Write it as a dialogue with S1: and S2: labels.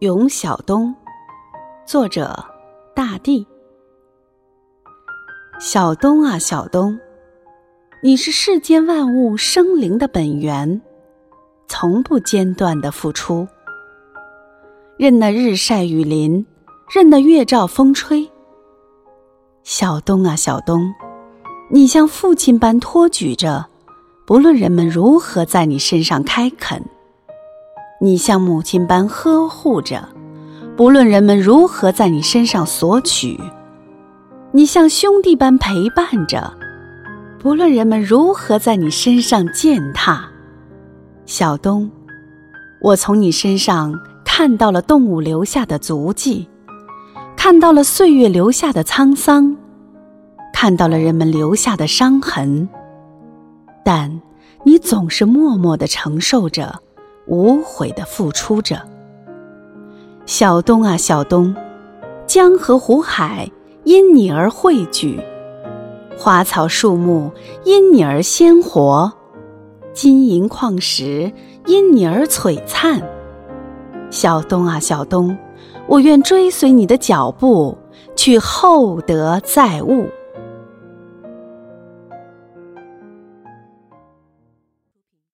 S1: 咏小东，作者大地。小东啊，小东，你是世间万物生灵的本源，从不间断的付出。任那日晒雨淋，任那月照风吹。小东啊，小东，你像父亲般托举着，不论人们如何在你身上开垦。你像母亲般呵护着，不论人们如何在你身上索取；你像兄弟般陪伴着，不论人们如何在你身上践踏。小东，我从你身上看到了动物留下的足迹，看到了岁月留下的沧桑，看到了人们留下的伤痕，但你总是默默的承受着。无悔的付出着，小东啊，小东，江河湖海因你而汇聚，花草树木因你而鲜活，金银矿石因你而璀璨。小东啊，小东，我愿追随你的脚步，去厚德载物。